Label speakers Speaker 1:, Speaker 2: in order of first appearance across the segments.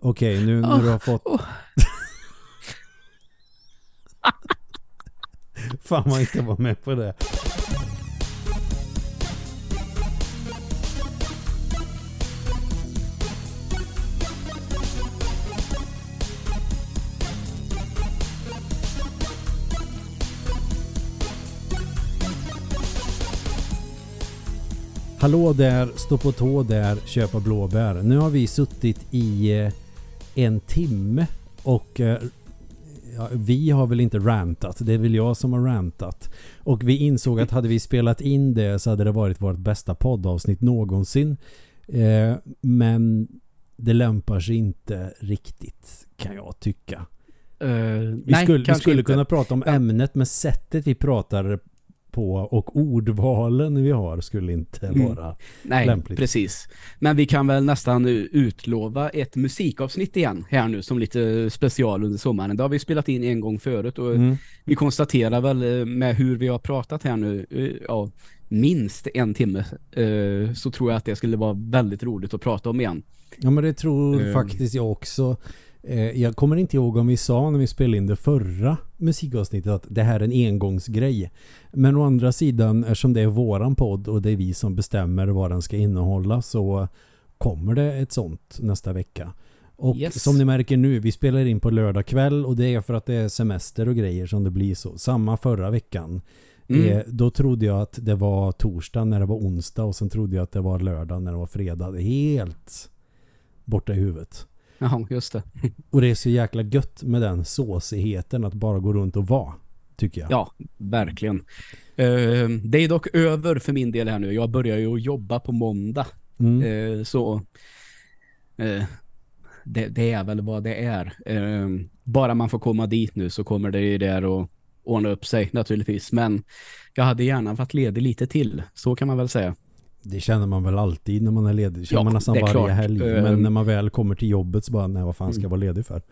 Speaker 1: Okej, nu när du har fått... Fan man inte var med på det. Hallå där, stå på tå där, köpa blåbär. Nu har vi suttit i eh, en timme och eh, ja, vi har väl inte rantat, det är väl jag som har rantat. Och vi insåg att hade vi spelat in det så hade det varit vårt bästa poddavsnitt någonsin. Eh, men det lämpar sig inte riktigt kan jag tycka.
Speaker 2: Uh,
Speaker 1: Vi
Speaker 2: nej,
Speaker 1: skulle, vi skulle
Speaker 2: inte.
Speaker 1: kunna prata om ämnet men sättet vi pratar på och ordvalen vi har skulle inte
Speaker 2: Mm.
Speaker 1: vara
Speaker 2: Nej,
Speaker 1: lämpligt.
Speaker 2: precis. Men vi kan väl nästan nu utlova ett musikavsnitt igen här nu som lite special under sommaren. Det har vi spelat in en gång förut och
Speaker 1: Mm.
Speaker 2: vi konstaterar väl eh, med hur vi har pratat här nu, eh, ja, minst en timme, eh, så tror jag att det skulle vara väldigt roligt att prata om igen.
Speaker 1: Ja men det tror
Speaker 2: Ehm.
Speaker 1: faktiskt jag också. Eh, Jag kommer inte ihåg om vi sa när vi spelade in det förra musikavsnittet att det här är en engångsgrej. Men å andra sidan, eftersom det är våran podd och det är vi som bestämmer vad den ska innehålla så kommer det ett sånt nästa vecka. Och
Speaker 2: Yes.
Speaker 1: som ni märker nu, vi spelar in på lördag kväll och det är för att det är semester och grejer som det blir så. Samma förra veckan.
Speaker 2: Mm.
Speaker 1: Eh, då trodde jag att det var torsdag när det var onsdag och sen trodde jag att det var lördag när det var fredag. Helt borta i huvudet.
Speaker 2: Jaha, just det.
Speaker 1: Och det är så jäkla gött med den såsigheten att bara gå runt och vara, tycker jag.
Speaker 2: Ja, verkligen. Eh, det är dock över för min del här nu. Jag börjar ju jobba på måndag.
Speaker 1: Mm.
Speaker 2: Eh, så eh, det, det är väl vad det är. Eh, bara man får komma dit nu så kommer det ju där att ordna upp sig naturligtvis. Men jag hade gärna varit ledig lite till. Så kan man väl säga.
Speaker 1: Det känner man väl alltid när man är ledig. Det känner
Speaker 2: Ja,
Speaker 1: man nästan varje
Speaker 2: klart.
Speaker 1: helg. Men
Speaker 2: Ehm.
Speaker 1: när man väl kommer till jobbet så bara, nej vad fan ska jag
Speaker 2: Mm.
Speaker 1: vara ledig för?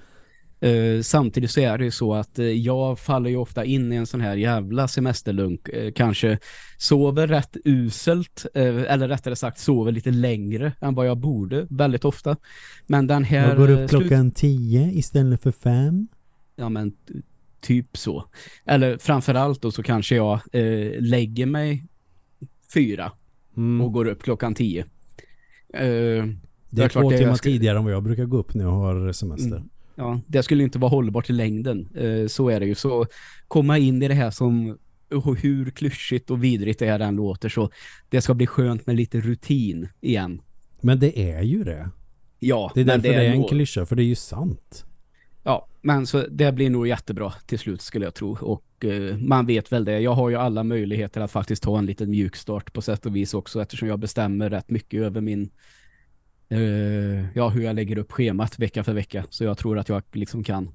Speaker 2: Eh, samtidigt så är det ju så att eh, jag faller ju ofta in i en sån här jävla semesterlunk. Eh, kanske sover rätt uselt, eh, eller rättare sagt sover lite längre än vad jag borde väldigt ofta. Men den här...
Speaker 1: Jag går
Speaker 2: eh,
Speaker 1: upp klockan tio istället för fem.
Speaker 2: Ja men typ så. Eller framförallt då så kanske jag eh, lägger mig fyra
Speaker 1: Mm.
Speaker 2: och går upp klockan tio. Eh,
Speaker 1: det är två
Speaker 2: det-
Speaker 1: timmar
Speaker 2: jag ska-
Speaker 1: tidigare än vad jag brukar gå upp när jag har semester.
Speaker 2: Mm. ja, det skulle inte vara hållbart i längden. Eh, så är det ju. Så komma in i det här som hur klyschigt och vidrigt det här än låter så det ska bli skönt med lite rutin igen.
Speaker 1: Men det är ju det.
Speaker 2: Ja,
Speaker 1: Det är
Speaker 2: men
Speaker 1: därför det är, en
Speaker 2: nog-
Speaker 1: klyscha, för det är ju sant.
Speaker 2: Ja, men så det blir nog jättebra till slut skulle jag tro. Och eh, man vet väl det. Jag har ju alla möjligheter att faktiskt ta en liten mjukstart på sätt och vis också eftersom jag bestämmer rätt mycket över min eh, ja, hur jag lägger upp schemat vecka för vecka. Så jag tror att jag liksom kan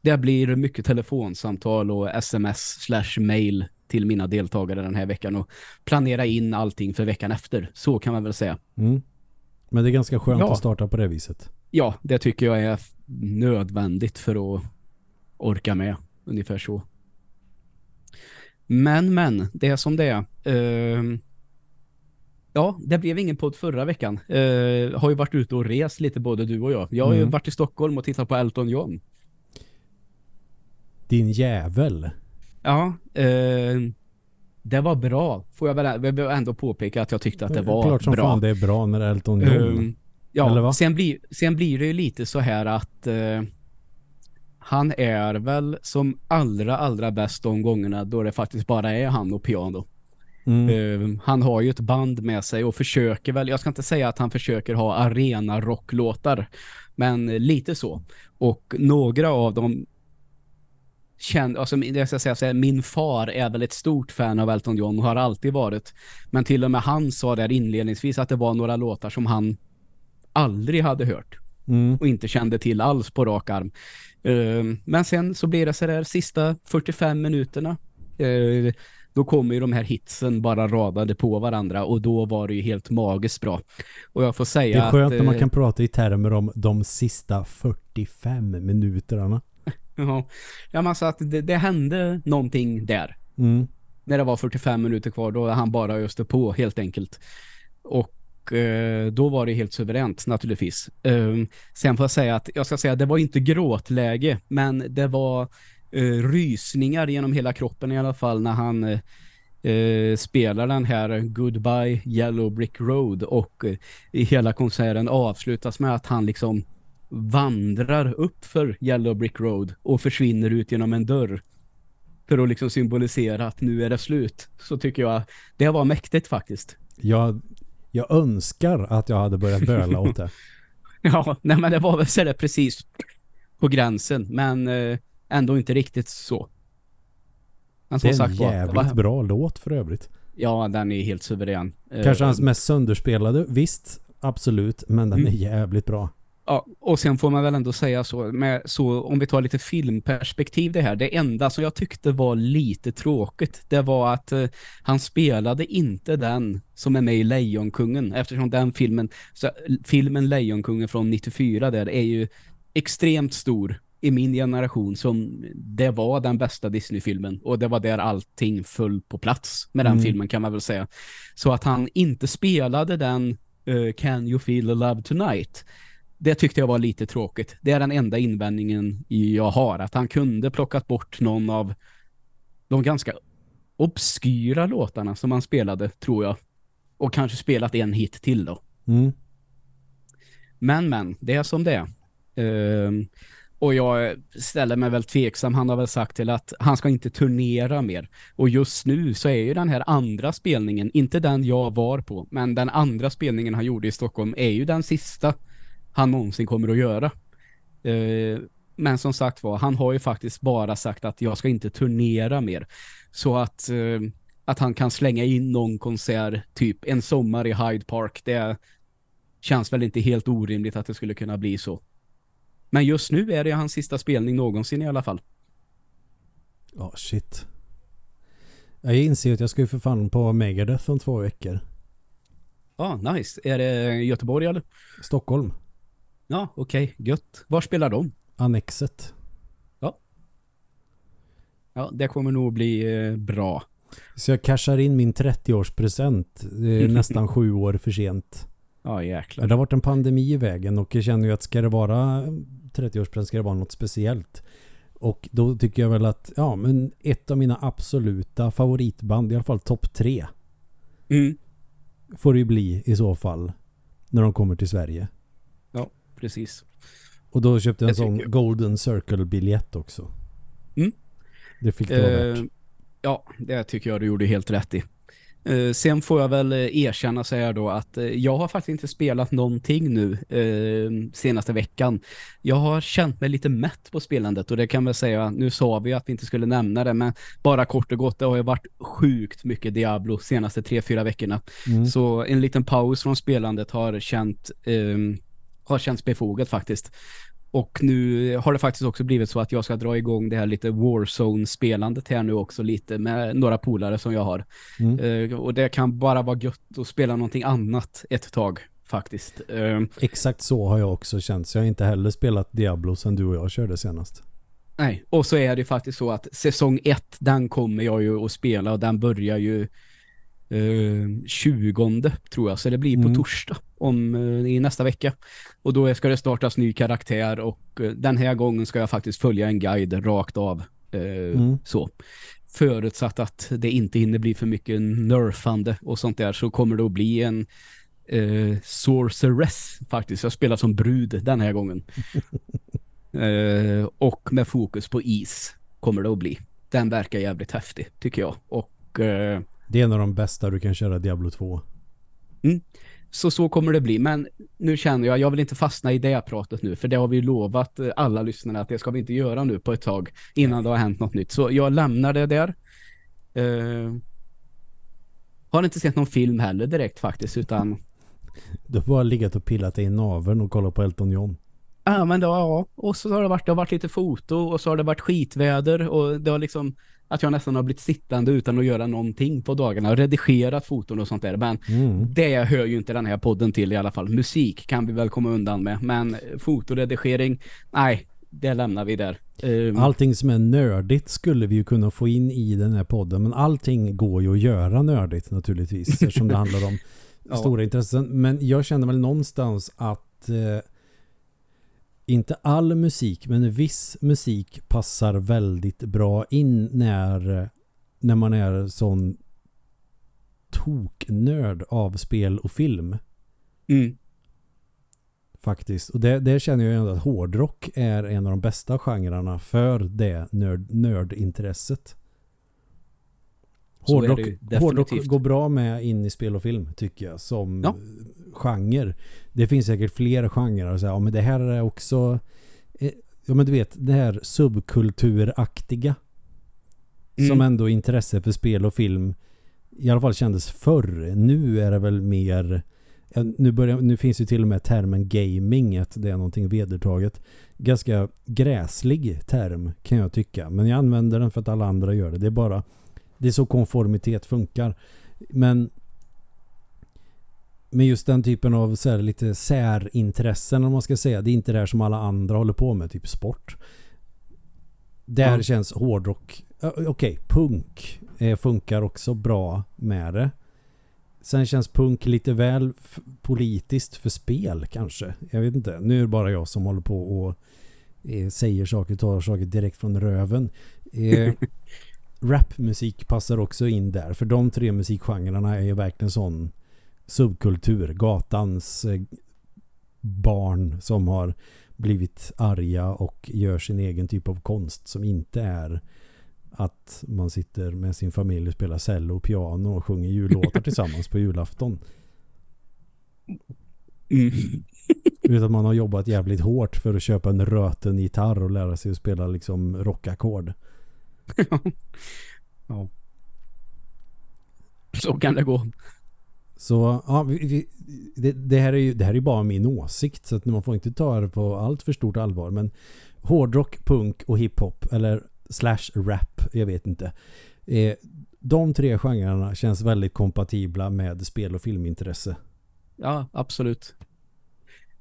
Speaker 2: det blir mycket telefonsamtal och sms slash mail till mina deltagare den här veckan och planera in allting för veckan efter. Så kan man väl säga.
Speaker 1: Mm. Men det är ganska skönt
Speaker 2: Ja.
Speaker 1: att starta på det viset.
Speaker 2: Ja, det tycker jag är nödvändigt för att orka med. Ungefär så. Men, men, det är som det är. Ehm, ja, det blev ingen podd förra veckan. Uh, har ju varit ute och rest lite både du och jag. Jag har ju
Speaker 1: Mm.
Speaker 2: varit i Stockholm och tittat på Elton John.
Speaker 1: Din jävel.
Speaker 2: Ja, ehm, det var bra. Får jag väl ändå påpeka att jag tyckte att det var
Speaker 1: Klart som
Speaker 2: bra.
Speaker 1: fan det är bra när Elton John. Eller
Speaker 2: ja, sen blir, sen blir det ju lite så här att eh, han är väl som allra, allra bäst de gångerna då det faktiskt bara är han och piano.
Speaker 1: Mm.
Speaker 2: Eh, han har ju ett band med sig och försöker väl, jag ska inte säga att han försöker ha arena rocklåtar, men lite så. Och några av dem kände, alltså jag ska säga så här, min far är väl ett stort fan av Elton John och har alltid varit. Men till och med han sa där inledningsvis att det var några låtar som han aldrig hade hört
Speaker 1: Mm.
Speaker 2: och inte kände till alls på rak arm. Eh, men sen så blir det så där sista 45 minuterna. eh, då kommer ju de här hitsen bara radade på varandra och då var det ju helt magiskt bra. Och jag får säga
Speaker 1: Det är skönt
Speaker 2: att,
Speaker 1: när man
Speaker 2: eh,
Speaker 1: kan prata i termer om de sista 45 minuterna.
Speaker 2: Ja, ja man sa att det, det hände någonting där.
Speaker 1: Mm.
Speaker 2: När det var 45 minuter kvar då han bara öste på helt enkelt. Och och eh, då var det helt suveränt naturligtvis. Um, sen får jag säga att jag ska säga det var inte gråtläge men det var eh, rysningar genom hela kroppen i alla fall när han eh, eh, spelar den här Goodbye Yellow Brick Road och i hela konserten avslutas med att han liksom vandrar upp för Yellow Brick Road och försvinner ut genom en dörr för att liksom symbolisera att nu är det slut. Så tycker jag det var mäktigt faktiskt.
Speaker 1: Jag, jag önskar att jag hade börjat böla åt det.
Speaker 2: ja, nej men det var väl så där precis på gränsen. Men eh, ändå inte riktigt så.
Speaker 1: Men det är en jävligt var, bra låt för övrigt.
Speaker 2: Ja, den är helt suverän.
Speaker 1: Kanske hans mest sönderspelade, visst, absolut, men den mm. är jävligt bra.
Speaker 2: Ja, och sen får man väl ändå säga så, med, så om vi tar lite filmperspektiv det här, det enda som jag tyckte var lite tråkigt, det var att eh, han spelade inte den som är med i Lejonkungen, eftersom den filmen, så, filmen Lejonkungen från 94 där är ju extremt stor i min generation som det var den bästa Disney-filmen och det var där allting föll på plats med den mm. filmen kan man väl säga. Så att han inte spelade den uh, Can You Feel the Love Tonight det tyckte jag var lite tråkigt. Det är den enda invändningen jag har. Att han kunde plockat bort någon av de ganska obskyra låtarna som han spelade, tror jag. Och kanske spelat en hit till då.
Speaker 1: Mm.
Speaker 2: Men, men, det är som det är. Uh, och jag ställer mig väl tveksam. Han har väl sagt till att han ska inte turnera mer. Och just nu så är ju den här andra spelningen, inte den jag var på, men den andra spelningen han gjorde i Stockholm är ju den sista han någonsin kommer att göra. Eh, men som sagt var, han har ju faktiskt bara sagt att jag ska inte turnera mer. Så att, eh, att han kan slänga in någon konsert, typ en sommar i Hyde Park, det känns väl inte helt orimligt att det skulle kunna bli så. Men just nu är det hans sista spelning någonsin i alla fall.
Speaker 1: Ja, oh, shit. Jag inser att jag ska ju för fan på Megadeth om två veckor.
Speaker 2: Ja, ah, nice. Är det Göteborg eller?
Speaker 1: Stockholm.
Speaker 2: Ja, okej. Okay. Gött. Var spelar de?
Speaker 1: Annexet.
Speaker 2: Ja. Ja, det kommer nog bli eh, bra.
Speaker 1: Så jag cashar in min 30-årspresent. Det är nästan sju år för sent.
Speaker 2: Ja, jäklar.
Speaker 1: Det har varit en pandemi i vägen och jag känner ju att ska det vara 30-årspresent ska det vara något speciellt. Och då tycker jag väl att ja, men ett av mina absoluta favoritband, i alla fall topp tre.
Speaker 2: Mm.
Speaker 1: Får det ju bli i så fall när de kommer till Sverige
Speaker 2: precis.
Speaker 1: Och då köpte jag en sån Golden Circle-biljett också.
Speaker 2: Mm.
Speaker 1: Det fick det vara
Speaker 2: värt. Ja, det tycker jag du gjorde helt rätt i. Uh, sen får jag väl uh, erkänna säga då att jag har faktiskt inte spelat någonting nu senaste veckan. Jag har känt mig lite mätt på spelandet och det kan väl säga, nu sa vi att vi inte skulle nämna det men bara kort och gott, det har ju varit sjukt mycket Diablo senaste tre, fyra veckorna. Mm. Så en liten paus från spelandet har känt um, har känts befogat faktiskt. Och nu har det faktiskt också blivit så att jag ska dra igång det här lite Warzone-spelandet här nu också lite med några polare som jag har. Mm. Uh, och det kan bara vara gött att spela någonting annat ett tag faktiskt. Uh,
Speaker 1: Exakt så har jag också känt. Så jag har inte heller spelat Diablo sen du och jag körde senast.
Speaker 2: Nej, och så är det faktiskt så att säsong ett, den kommer jag ju att spela och den börjar ju eh, 20 tror jag, så det blir på mm. torsdag om eh, i nästa vecka. Och då ska det startas ny karaktär och eh, den här gången ska jag faktiskt följa en guide rakt av. Eh, mm. Så. Förutsatt att det inte hinner bli för mycket nerfande och sånt där så kommer det att bli en eh, sorceress faktiskt. Jag spelar som brud den här gången. eh, och med fokus på is kommer det att bli. Den verkar jävligt häftig tycker jag. Och eh,
Speaker 1: det är en av de bästa du kan köra Diablo 2.
Speaker 2: Mm. Så så kommer det bli. Men nu känner jag, jag vill inte fastna i det pratet nu. För det har vi lovat eh, alla lyssnare att det ska vi inte göra nu på ett tag. Innan det har hänt något nytt. Så jag lämnar det där. Uh, har inte sett någon film heller direkt faktiskt. Utan...
Speaker 1: Du har bara legat och pillat i naveln och kollat på Elton John.
Speaker 2: Ja, men då, ja. Och så har det varit, det har varit lite foto och så har det varit skitväder och det har liksom att jag nästan har blivit sittande utan att göra någonting på dagarna och redigerat foton och sånt där. Men mm. det hör ju inte den här podden till i alla fall. Musik kan vi väl komma undan med. Men fotoredigering, nej, det lämnar vi där.
Speaker 1: Um, allting som är nördigt skulle vi ju kunna få in i den här podden. Men allting går ju att göra nördigt naturligtvis. eftersom det handlar om
Speaker 2: Ja.
Speaker 1: stora intressen. Men jag känner väl någonstans att eh, inte all musik, men viss musik passar väldigt bra in när, när man är sån toknörd av spel och film.
Speaker 2: Mm.
Speaker 1: Faktiskt. Och det, det känner jag ändå att hårdrock är en av de bästa genrerna för det nörd, nördintresset.
Speaker 2: Är det
Speaker 1: Hårdrock, hårdrock går bra med in i spel och film tycker jag som
Speaker 2: Ja.
Speaker 1: Genre. Det finns säkert fler genrer och säga, ja men det här är också eh, ja men du vet det här subkulturaktiga
Speaker 2: Mm.
Speaker 1: som ändå intresse för spel och film i alla fall kändes förr. Nu är det väl mer ja, nu, börjar, nu finns ju till och med termen gaming att det är någonting vedertaget. Ganska gräslig term kan jag tycka. Men jag använder den för att alla andra gör det. Det är bara det är så konformitet funkar. Men med just den typen av så här, lite särintressen om man ska säga. Det är inte det här som alla andra håller på med, typ sport. Där
Speaker 2: Ja.
Speaker 1: känns hårdrock Okej, punk eh, funkar också bra med det. Sen känns punk lite väl politiskt för spel kanske. Jag vet inte. Nu är det bara jag som håller på och eh, säger saker, tar saker direkt från röven. Eh, rapmusik passar också in där. För de tre musikgenrerna är ju verkligen sån subkultur. Gatans eh, barn som har blivit arga och gör sin egen typ av konst som inte är att man sitter med sin familj och spelar cello och piano och sjunger jullåtar tillsammans på julafton.
Speaker 2: Mm.
Speaker 1: Utan man har jobbat jävligt hårt för att köpa en röten gitarr och lära sig att spela liksom rockackord.
Speaker 2: ja. Så kan det gå.
Speaker 1: Så ja, vi, vi, det, det, här är ju, det här är ju bara min åsikt så att man får inte ta det på allt för stort allvar. Men hårdrock, punk och hiphop eller slash rap, jag vet inte. Eh, de tre genrerna känns väldigt kompatibla med spel- och filmintresse.
Speaker 2: Ja, absolut.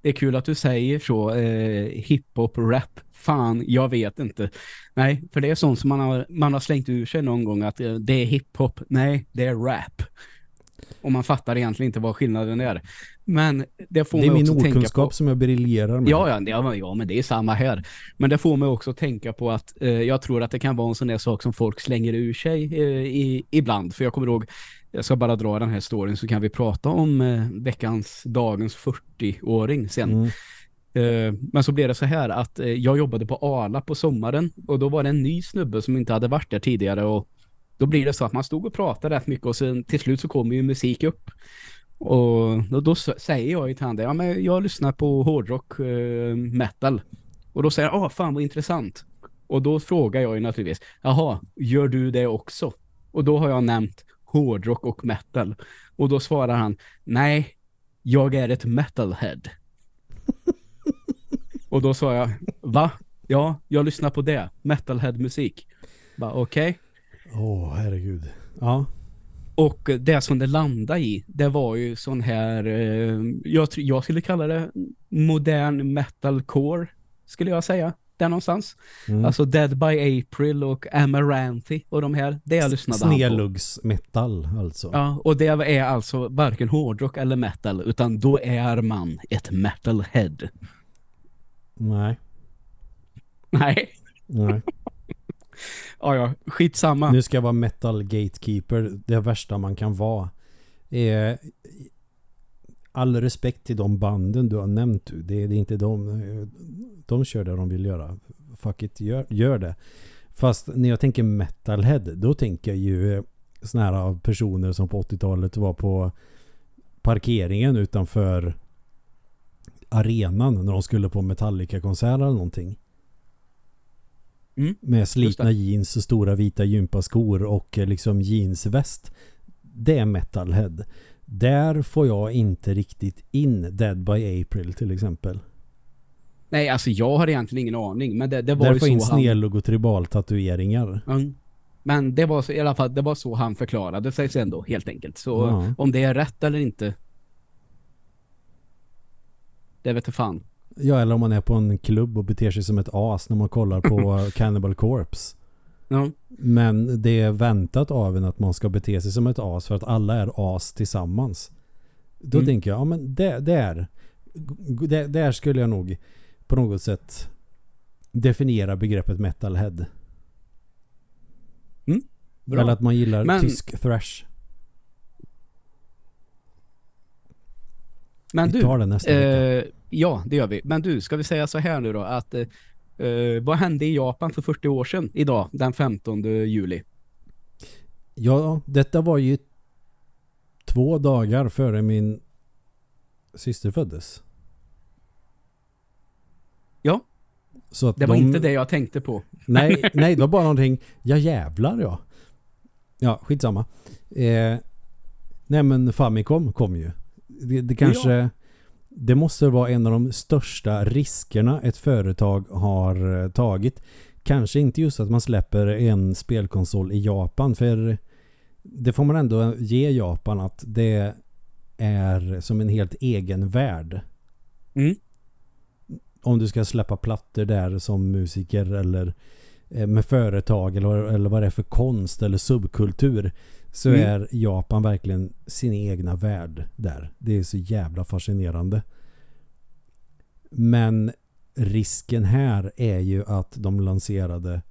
Speaker 2: Det är kul att du säger så. Eh, hiphop, rap. Fan, jag vet inte. Nej, för det är sånt som man har, man har slängt ur sig någon gång att eh, det är hiphop. Nej, det är rap. Och man fattar egentligen inte vad skillnaden är. Men det får
Speaker 1: Det är
Speaker 2: mig
Speaker 1: min
Speaker 2: också tänka på...
Speaker 1: okunskap som jag briljerar med.
Speaker 2: Ja, ja, ja, men- ja, men det är samma här. Men det får mig också tänka på att eh, jag tror att det kan vara en sån där sak som folk slänger ur sig eh, i, ibland. För jag kommer ihåg, jag ska bara dra den här storyn så kan vi prata om eh, veckans, dagens 40-åring sen.
Speaker 1: Mm.
Speaker 2: Eh, men så blev det så här att eh, jag jobbade på Arla på sommaren och då var det en ny snubbe som inte hade varit där tidigare och då blir det så att man stod och pratade rätt mycket och sen till slut så kommer ju musik upp. Och då, då säger jag ju till honom, ja men jag lyssnar på hårdrock, eh, metal. Och då säger han, ah fan vad intressant. Och då frågar jag ju naturligtvis, jaha, gör du det också? Och då har jag nämnt hårdrock och metal. Och då svarar han, nej, jag är ett metalhead. och då sa jag, va? Ja, jag lyssnar på det, metalhead-musik. Okej. okej.
Speaker 1: Åh, herregud. Ja.
Speaker 2: Och det som det landade i, det var ju sån här, eh, jag, jag skulle kalla det modern metalcore, skulle jag säga. Där någonstans.
Speaker 1: Mm.
Speaker 2: Alltså Dead by April och Amaranthi och de här, det jag lyssnade på.
Speaker 1: Sneluggsmetall alltså.
Speaker 2: Ja, och det är alltså varken hårdrock eller metal, utan då är man ett metalhead.
Speaker 1: Nej.
Speaker 2: Nej,
Speaker 1: Nej.
Speaker 2: ja, ja, skitsamma.
Speaker 1: Nu ska jag vara metal gatekeeper. Det värsta man kan vara. Eh, all respekt till de banden du har nämnt. Det, det är inte de. De kör det de vill göra. Fuck it, gör, gör det. Fast när jag tänker metalhead, då tänker jag ju eh, såna här ah, personer som på 80-talet var på parkeringen utanför arenan när de skulle på Metallica-konsert eller någonting.
Speaker 2: Mm.
Speaker 1: Med slitna jeans och stora vita gympaskor och eh, liksom jeansväst. Det är metalhead. Där får jag inte riktigt in Dead by April till exempel.
Speaker 2: Nej, alltså jag har egentligen ingen aning, men det, det var
Speaker 1: Där
Speaker 2: ju
Speaker 1: får in snedlugg och tribaltatueringar.
Speaker 2: Mm. Men det var så, i alla fall, det var så han förklarade sig sen då, helt enkelt. Så
Speaker 1: Ja.
Speaker 2: om det är rätt eller inte, det vet jag fan.
Speaker 1: Ja, eller om man är på en klubb och beter sig som ett as när man kollar på Cannibal Corpse.
Speaker 2: Ja,
Speaker 1: Men det är väntat av en att man ska bete sig som ett as för att alla är as tillsammans. Då
Speaker 2: Mm.
Speaker 1: tänker jag, ja men där, där, där, där skulle jag nog på något sätt definiera begreppet metalhead.
Speaker 2: Bra.
Speaker 1: Eller att man gillar
Speaker 2: Men-
Speaker 1: tysk thrash.
Speaker 2: Men
Speaker 1: Vi
Speaker 2: du,
Speaker 1: tar det nästa
Speaker 2: eh, ja det gör vi. Men du, ska vi säga så här nu då att eh, eh, vad hände i Japan för 40 år sedan idag, den 15 juli?
Speaker 1: Ja, detta var ju två dagar före min syster föddes.
Speaker 2: Ja.
Speaker 1: Så att
Speaker 2: Det var
Speaker 1: de,
Speaker 2: inte det jag tänkte på.
Speaker 1: Nej, nej, det var bara någonting. Ja jävlar ja. Ja, skitsamma. Eh, nej men Famicom kom ju. Det, det kanske... Det måste vara en av de största riskerna ett företag har eh, tagit. Kanske inte just att man släpper en spelkonsol i Japan. För det får man ändå ge Japan att det är som en helt egen värld.
Speaker 2: Mm.
Speaker 1: Om du ska släppa plattor där som musiker eller eh, med företag eller, eller vad det är för konst eller subkultur så
Speaker 2: Mm.
Speaker 1: är Japan verkligen sin egna värld där. Det är så jävla fascinerande. Men risken här är ju att de lanserade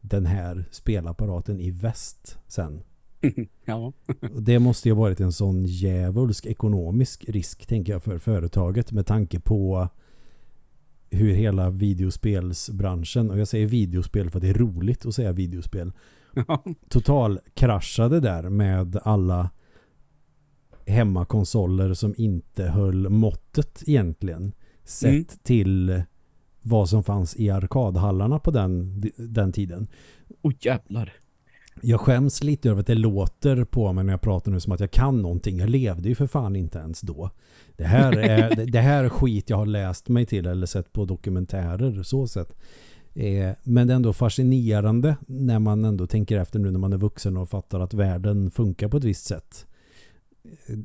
Speaker 1: den här spelapparaten i väst sen.
Speaker 2: ja.
Speaker 1: Det måste ju ha varit en sån djävulsk ekonomisk risk tänker jag för företaget med tanke på hur hela videospelsbranschen, och jag säger videospel för att det är roligt att säga videospel. total kraschade där med alla hemmakonsoler som inte höll måttet egentligen. Sett
Speaker 2: Mm.
Speaker 1: till vad som fanns i arkadhallarna på den, den tiden.
Speaker 2: Oj jävlar.
Speaker 1: Jag skäms lite över att det låter på mig när jag pratar nu som att jag kan någonting. Jag levde ju för fan inte ens då. Det här är, det, det här är skit jag har läst mig till eller sett på dokumentärer så sett. Eh, men det är ändå fascinerande när man ändå tänker efter nu när man är vuxen och fattar att världen funkar på ett visst sätt.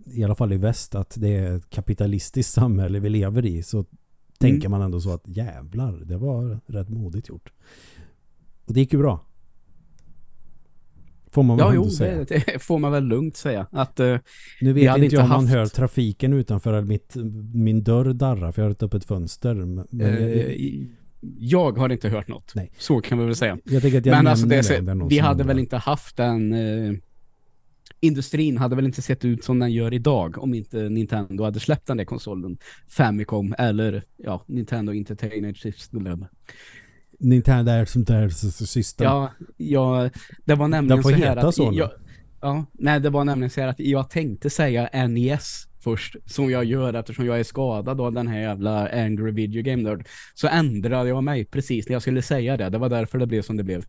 Speaker 1: I alla fall i väst att det är ett kapitalistiskt samhälle vi lever i så tänker man ändå så att jävlar, det var rätt modigt gjort. Och det gick ju bra. Får man väl
Speaker 2: Ja, jo,
Speaker 1: säga.
Speaker 2: det, det får man väl lugnt säga. Att, eh,
Speaker 1: Nu vet
Speaker 2: hade
Speaker 1: inte jag om man
Speaker 2: haft-
Speaker 1: hör trafiken utanför mitt, min dörr darrar för jag har ett öppet fönster. Men men
Speaker 2: eh,
Speaker 1: jag,
Speaker 2: jag har inte hört något.
Speaker 1: Nej.
Speaker 2: Så kan vi väl säga. Men alltså det,
Speaker 1: det någon
Speaker 2: vi hade väl inte haft den eh, industrin hade väl inte sett ut som den gör idag om inte Nintendo hade släppt den där konsolen Famicom eller ja, Nintendo Entertainment System.
Speaker 1: Nintendo är som där system.
Speaker 2: Ja, ja, det var nämligen
Speaker 1: Den får
Speaker 2: så här
Speaker 1: heta
Speaker 2: att
Speaker 1: så
Speaker 2: jag, ja, nej, det var nämligen så här att jag tänkte säga NES först, som jag gör eftersom jag är skadad av den här jävla Angry Video Game Nerd. Så ändrade jag mig precis när jag skulle säga det. Det var därför det blev som det blev.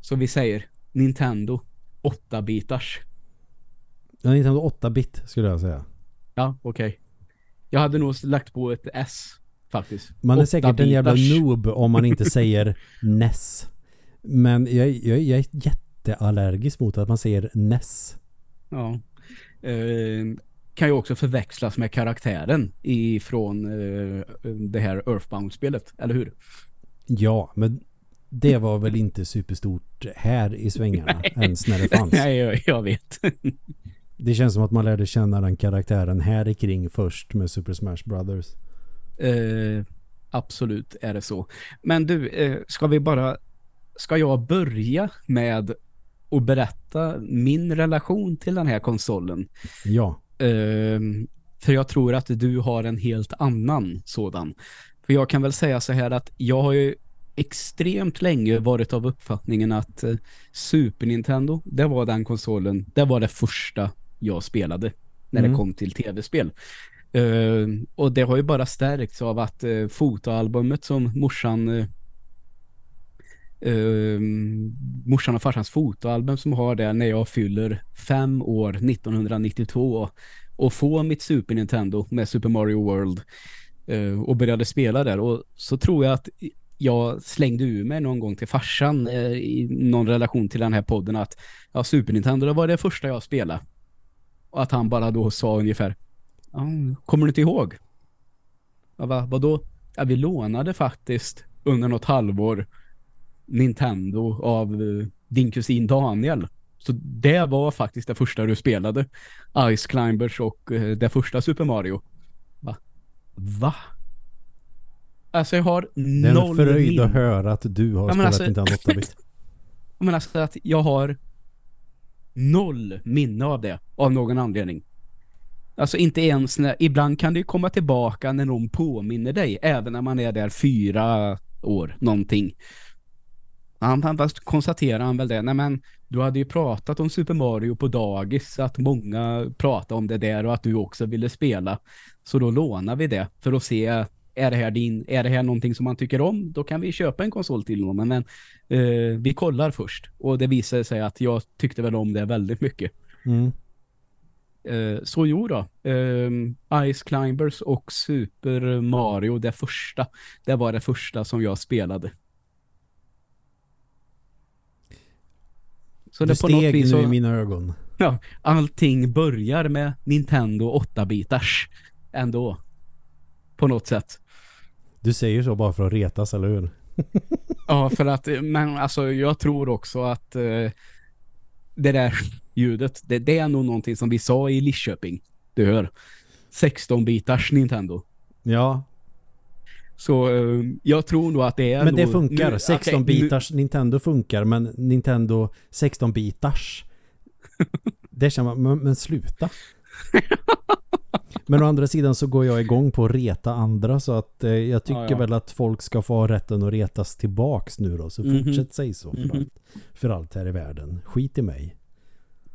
Speaker 2: Så vi säger Nintendo 8-bitars.
Speaker 1: Ja, Nintendo 8-bit skulle jag säga.
Speaker 2: Ja, okej. Jag hade nog lagt på ett S faktiskt.
Speaker 1: Man är säkert en jävla
Speaker 2: 8-bitars.
Speaker 1: noob om man inte säger NES. Men jag, jag, jag är jätteallergisk mot att man säger NES.
Speaker 2: Ja. Eh, kan ju också förväxlas med karaktären ifrån eh, det här Earthbound-spelet, eller hur?
Speaker 1: Ja, men det var väl inte superstort här i svängarna ens när det fanns.
Speaker 2: Nej, jag, jag vet.
Speaker 1: Det känns som att man lärde känna den karaktären här i kring först med Super Smash Brothers.
Speaker 2: Eh, absolut är det så. Men du, eh, ska vi bara... Ska jag börja med att berätta min relation till den här konsolen?
Speaker 1: Ja,
Speaker 2: för jag tror att du har en helt annan sådan. För jag kan väl säga så här att jag har ju extremt länge varit av uppfattningen att eh, Super Nintendo, det var den konsolen, det var det första jag spelade när
Speaker 1: Mm.
Speaker 2: det kom till tv-spel. Eh, och det har ju bara stärkts av att uh, fotoalbumet som morsan uh, uh, morsan och farsans fotoalbum som har det när jag fyller fem år 1992 och få mitt Super Nintendo med Super Mario World eh, och började spela där och så tror jag att jag slängde ur mig någon gång till farsan eh, i någon relation till den här podden att ja, Super Nintendo det var det första jag spelade och att han bara då sa ungefär kommer du inte ihåg? Ja, va, vadå? Ja, vi lånade faktiskt under något halvår Nintendo av eh, din kusin Daniel Så det var faktiskt det första du spelade. Ice Climbers och eh, det första Super Mario. Va? Va? Alltså jag har
Speaker 1: Det är
Speaker 2: noll
Speaker 1: en fröjd att höra att du har
Speaker 2: Ja,
Speaker 1: spelat
Speaker 2: alltså-
Speaker 1: Nintendo 8-bit.
Speaker 2: Men alltså att jag har noll minne av det av någon anledning. Alltså inte ens när, ibland kan det ju komma tillbaka när någon påminner dig, även när man är där fyra år, någonting. Han, han konstaterar han väl det, nej men du hade ju pratat om Super Mario på dagis, att många pratade om det där och att du också ville spela. Så då lånar vi det för att se, är det här din, är det här någonting som man tycker om? Då kan vi köpa en konsol till honom, men eh, vi kollar först. Och det visade sig att jag tyckte väl om det väldigt mycket.
Speaker 1: Mm.
Speaker 2: Eh, så jo då. Eh, Ice Climbers och Super Mario, det första. Det var det första som jag spelade. Så
Speaker 1: Du
Speaker 2: det på något
Speaker 1: steg
Speaker 2: vis
Speaker 1: nu
Speaker 2: så,
Speaker 1: i mina ögon.
Speaker 2: ja, allting börjar med Nintendo 8-bitars ändå. På något sätt.
Speaker 1: Du säger så bara för att retas, eller hur?
Speaker 2: Ja, för att, men alltså jag tror också att eh, det där ljudet, det, det är nog någonting som vi sa i Lidköping. Du hör. 16-bitars Nintendo.
Speaker 1: Ja,
Speaker 2: Så eh, jag tror nog att det är
Speaker 1: men det
Speaker 2: nog,
Speaker 1: funkar.
Speaker 2: nu- okej,
Speaker 1: 16-bitars Nintendo funkar, men Nintendo 16-bitars det känner man, men, men sluta. Men å andra sidan så går jag igång på att reta andra så att eh, jag tycker
Speaker 2: Ja, ja.
Speaker 1: väl att folk ska få ha rätten att retas tillbaks nu då. Så
Speaker 2: Mhm.
Speaker 1: fortsätt säg så för,
Speaker 2: Mhm.
Speaker 1: allt, för allt här i världen. Skit i mig.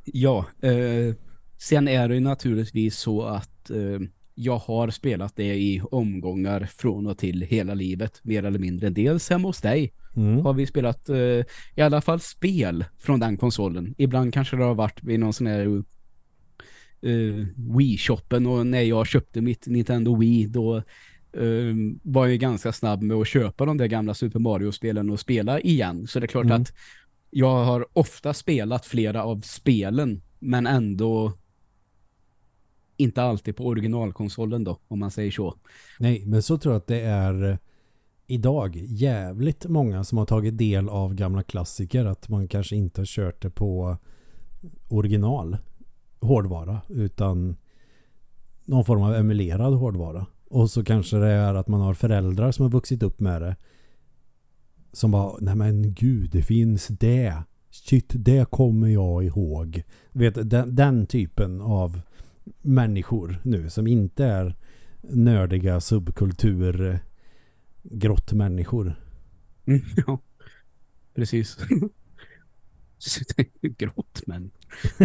Speaker 2: Ja, eh, sen är det ju naturligtvis så att eh, jag har spelat det i omgångar från och till hela livet, mer eller mindre. Dels hemma hos dig
Speaker 1: Mm.
Speaker 2: har vi spelat eh, i alla fall spel från den konsolen. Ibland kanske det har varit vid någon sån här uh, Wii-shoppen och när jag köpte mitt Nintendo Wii då eh, var jag ganska snabb med att köpa de där gamla Super Mario-spelen och spela igen. Så det är klart
Speaker 1: Mm.
Speaker 2: att jag har ofta spelat flera av spelen men ändå inte alltid på originalkonsolen då, om man säger så.
Speaker 1: Nej, men så tror jag att det är eh, idag jävligt många som har tagit del av gamla klassiker att man kanske inte har kört det på original hårdvara utan någon form av emulerad hårdvara. Och så kanske det är att man har föräldrar som har vuxit upp med det som bara, nej men gud, det finns det. Shit, det kommer jag ihåg. Vet, den, den typen av människor nu som inte är nördiga subkultur eh, grottmänniskor.
Speaker 2: Mm, ja, precis. Grått men.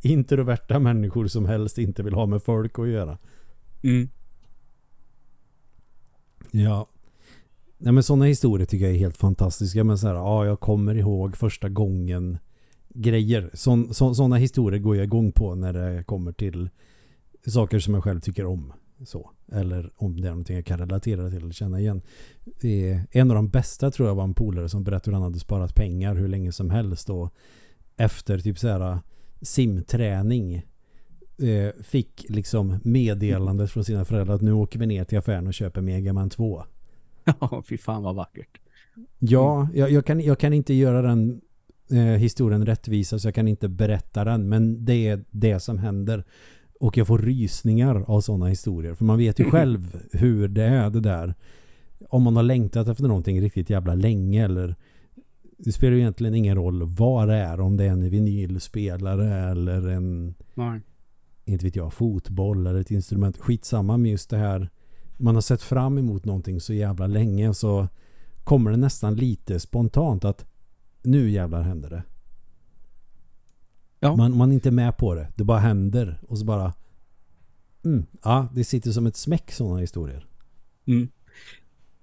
Speaker 1: Introverta människor som helst inte vill ha med folk att göra.
Speaker 2: Mm.
Speaker 1: Ja. Nej men sådana historier tycker jag är helt fantastiska. Men så här, ja jag kommer ihåg första gången grejer. Sån, så, sådana historier går jag igång på när det kommer till saker som jag själv tycker om. Så. Eller om det är någonting jag kan relatera till eller känna igen. En av de bästa tror jag var en polare som berättade hur han hade sparat pengar hur länge som helst. Och efter typ så här simträning eh, fick liksom meddelandet från sina föräldrar att nu åker vi ner till affären och köper Mega Man 2.
Speaker 2: Ja, fy fan vad vackert.
Speaker 1: Ja, jag, jag, kan, jag kan inte göra den eh, historien rättvisa så jag kan inte berätta den men det är det som händer. Och jag får rysningar av sådana historier. För man vet ju själv hur det är det där. Om man har längtat efter någonting riktigt jävla länge eller det spelar ju egentligen ingen roll vad det är. Om det är en vinylspelare eller en
Speaker 2: Nej.
Speaker 1: inte vet jag, fotboll eller ett instrument. Skitsamma med just det här. Man har sett fram emot någonting så jävla länge så kommer det nästan lite spontant att nu jävlar händer det.
Speaker 2: Ja.
Speaker 1: Man, man är inte med på det. Det bara händer och så bara mm, ja, det sitter som ett smäck sådana historier.
Speaker 2: Mm.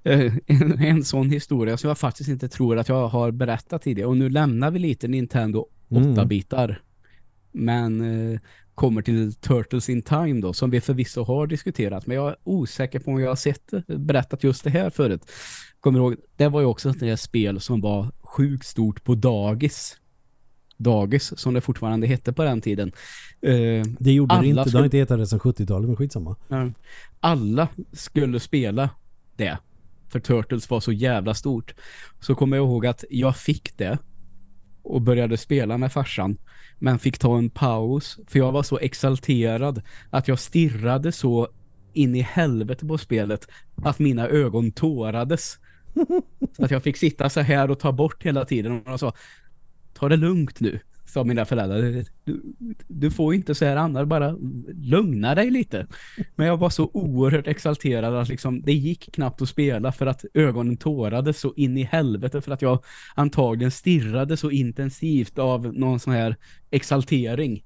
Speaker 2: Eh, En, en sån historia som jag faktiskt inte tror att jag har berättat tidigare. Och nu lämnar vi lite Nintendo
Speaker 1: Mm.
Speaker 2: 8-bitar. Men eh, kommer till Turtles in Time då, som vi förvisso har diskuterat. Men jag är osäker på om jag har sett berättat just det här förut. Kommer ihåg, det var ju också ett där spel som var sjukt stort på dagis. Dagis, som det fortfarande hette på den tiden. Eh,
Speaker 1: Det gjorde
Speaker 2: Alla
Speaker 1: det inte. Det
Speaker 2: skulle-
Speaker 1: har inte hetat det sedan 70-talet men skitsamma.
Speaker 2: Alla skulle spela det. För Turtles var så jävla stort. Så kommer jag ihåg att jag fick det. och började spela med farsan men fick ta en paus för jag var så exalterad att jag stirrade så in i helvete på spelet att mina ögon tårades. Så att jag fick sitta så här och ta bort hela tiden och jag sa ta det lugnt nu sa mina föräldrar. Du, du får inte så här annars, bara lugna dig lite. Men jag var så oerhört exalterad att liksom, det gick knappt att spela för att ögonen tårade så in i helvete för att jag antagligen stirrade så intensivt av någon sån här exaltering.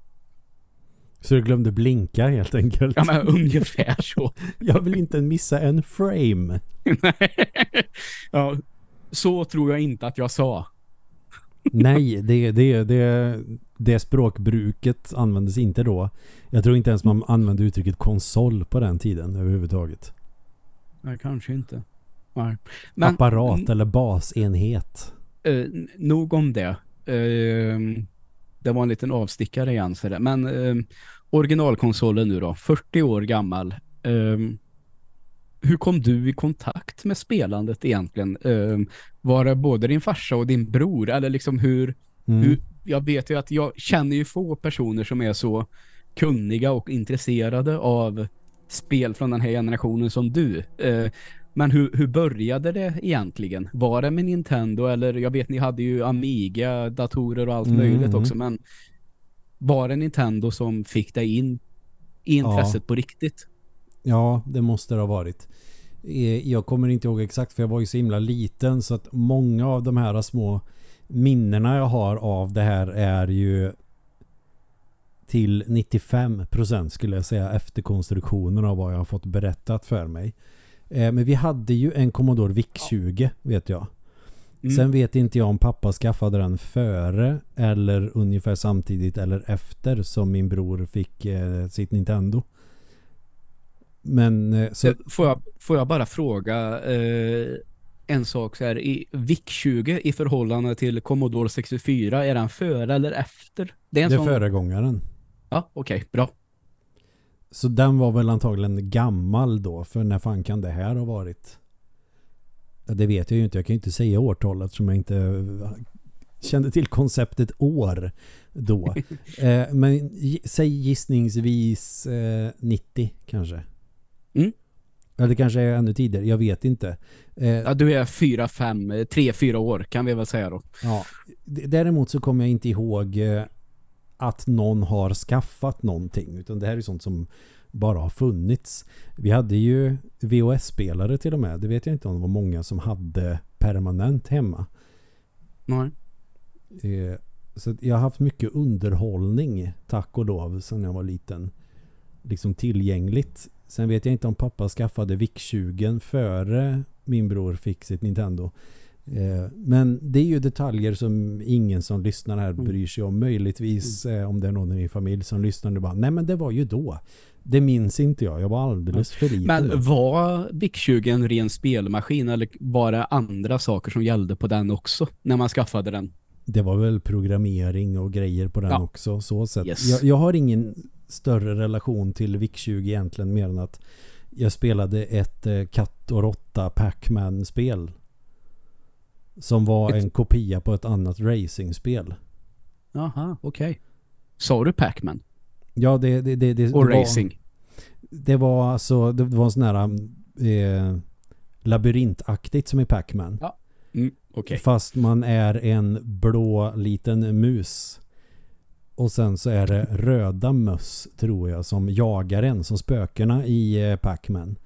Speaker 1: Så du glömde blinka helt enkelt?
Speaker 2: Ja, men ungefär så.
Speaker 1: jag vill inte missa en frame.
Speaker 2: ja, så tror jag inte att jag sa.
Speaker 1: Nej, det, det, det, det språkbruket användes inte då. Jag tror inte ens man använde uttrycket konsol på den tiden överhuvudtaget.
Speaker 2: Nej, kanske inte. Nej.
Speaker 1: Men, Apparat eller basenhet.
Speaker 2: Eh, nog om det. Eh, det var en liten avstickare igen. Så det. Men eh, originalkonsolen nu då, 40 år gammal. Um, hur kom du i kontakt med spelandet egentligen? Var det både din farsa och din bror? Eller liksom hur, mm. hur... Jag vet ju att jag känner ju få personer som är så kunniga och intresserade av spel från den här generationen som du. Uh, men hur, hur började det egentligen? Var det med Nintendo eller jag vet ni hade ju Amiga, datorer och allt mm. möjligt också men var det Nintendo som fick dig in i intresset ja. på riktigt?
Speaker 1: Ja, det måste det ha varit. Eh, jag kommer inte ihåg exakt för jag var ju så himla liten så att många av de här små minnena jag har av det här är ju till 95% skulle jag säga efter konstruktionen av vad jag har fått berättat för mig. Eh, men vi hade ju en Commodore VIC-20 vet jag. Mm. Sen vet inte jag om pappa skaffade den före eller ungefär samtidigt eller efter som min bror fick eh, sitt Nintendo. Men eh, så...
Speaker 2: Eh, får, jag, får jag bara fråga eh, en sak så här. I VIC-20 i förhållande till Commodore 64, är den före eller efter?
Speaker 1: Det är,
Speaker 2: en
Speaker 1: det är sån... föregångaren.
Speaker 2: Ja, okej, okay, bra.
Speaker 1: Så den var väl antagligen gammal då, för när fan kan det här ha varit? Det vet jag ju inte. Jag kan ju inte säga årtalet som jag inte eh, kände till konceptet år då. eh, men säg gissningsvis eh, 90 kanske.
Speaker 2: Mm.
Speaker 1: Eller kanske är ännu tidigare, jag vet inte.
Speaker 2: Eh, ja, du är fyra, fem, eh, tre, fyra år kan vi väl säga då.
Speaker 1: Ja. Däremot så kommer jag inte ihåg eh, att någon har skaffat någonting. Utan det här är sånt som bara har funnits. Vi hade ju VHS-spelare till och med. Det vet jag inte om det var många som hade permanent hemma.
Speaker 2: Nej.
Speaker 1: Eh, så jag har haft mycket underhållning, tack och lov, sedan jag var liten. Liksom tillgängligt. Sen vet jag inte om pappa skaffade VIC-20 före min bror fick sitt Nintendo. Eh, men det är ju detaljer som ingen som lyssnar här mm. bryr sig om. Möjligtvis mm. eh, om det är någon i min familj som lyssnar nu bara, nej men det var ju då. Det minns inte jag. Jag var alldeles för liten.
Speaker 2: Men var VIC-20 en ren spelmaskin eller det andra saker som gällde på den också när man skaffade den?
Speaker 1: Det var väl programmering och grejer på den ja. också. Så sätt. Yes. Jag, jag, har ingen större relation till VIC-20 egentligen mer än att jag spelade ett eh, katt och råtta Pac-Man-spel som var ett... en kopia på ett annat racingspel.
Speaker 2: Jaha, okej. Okay. Sa du Pac-Man?
Speaker 1: Ja, det, det, det, det,
Speaker 2: och
Speaker 1: det
Speaker 2: racing.
Speaker 1: Var, det var alltså, det var en sån här eh, labyrintaktigt som i Pac-Man.
Speaker 2: Ja, mm, okay.
Speaker 1: Fast man är en blå liten mus. Och sen så är det röda möss tror jag som jagar en som spökerna i eh, Pac-Man.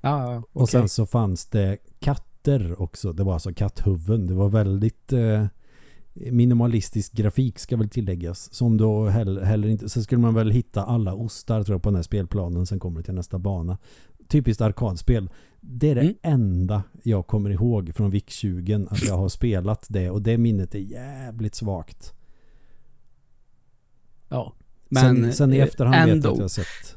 Speaker 2: Ah, okay.
Speaker 1: Och sen så fanns det katter också. Det var alltså katthuvuden. Det var väldigt eh, minimalistisk grafik ska väl tilläggas. Som då heller, heller inte... Så skulle man väl hitta alla ostar tror jag på den här spelplanen. Sen kommer det till nästa bana. Typiskt arkadspel. Det är det mm. enda jag kommer ihåg från VIC-20 att jag har spelat det. Och det minnet är jävligt svagt.
Speaker 2: Ja.
Speaker 1: Men sen, sen i efterhand ändå, vet jag att jag har sett.